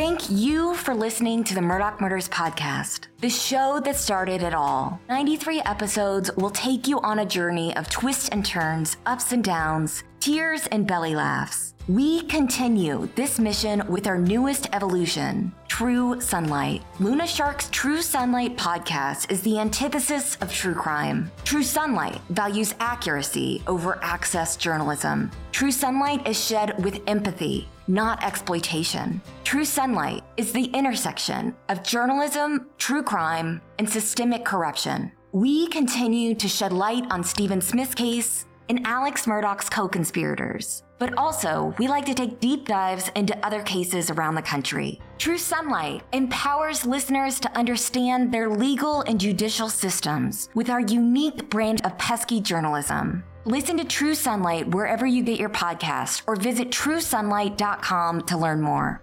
Thank you for listening to the Murdaugh Murders Podcast, the show that started it all. 93 episodes will take you on a journey of twists and turns, ups and downs, tears and belly laughs. We continue this mission with our newest evolution, True Sunlight. Luna Shark's True Sunlight podcast is the antithesis of true crime. True Sunlight values accuracy over access journalism. True Sunlight is shed with empathy, not exploitation. True Sunlight is the intersection of journalism, true crime, and systemic corruption. We continue to shed light on Stephen Smith's case and Alex Murdaugh's co conspirators. But also, we like to take deep dives into other cases around the country. True Sunlight empowers listeners to understand their legal and judicial systems with our unique brand of pesky journalism. Listen to True Sunlight wherever you get your podcast or visit truesunlight.com to learn more.